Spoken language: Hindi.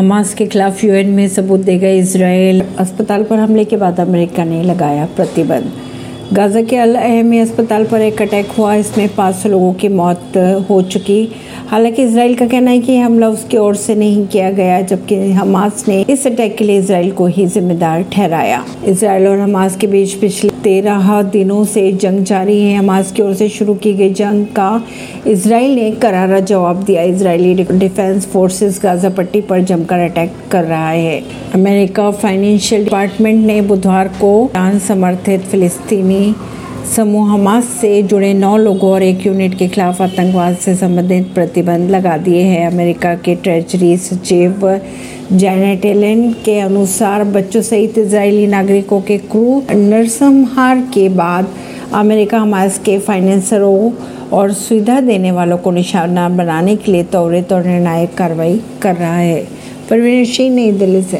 हमास के खिलाफ यूएन में सबूत देगा इसराइल। अस्पताल पर हमले के बाद अमेरिका ने लगाया प्रतिबंध। गाजा के अल अहमी अस्पताल पर एक अटैक हुआ, इसमें 500 लोगों की मौत हो चुकी। हालाँकि इसराइल का कहना है कि हमला उसकी ओर से नहीं किया गया, जबकि हमास ने इस अटैक के लिए इसराइल को ही जिम्मेदार ठहराया। इसराइल और हमास के बीच पिछले तेरह दिनों से जंग जारी है। हमास की ओर से शुरू की गई जंग का इसराइल ने करारा जवाब दिया। इसराइली डिफेंस फोर्सेस गाजा पट्टी पर जमकर अटैक कर रहा है। अमेरिका फाइनेंशियल डिपार्टमेंट ने बुधवार को समर्थित फिलिस्तीनी समूह हमास से जुड़े नौ लोगों और एक यूनिट के खिलाफ आतंकवाद से संबंधित प्रतिबंध लगा दिए हैं। अमेरिका के ट्रेजरी सचिव जैनेट एलन के अनुसार बच्चों सहित इसराइली नागरिकों के क्रू नरसंहार के बाद अमेरिका हमास के फाइनेंसरों और सुविधा देने वालों को निशाना बनाने के लिए त्वरित और निर्णायक कार्रवाई कर रहा है। परवीन सिंह, नई दिल्ली से।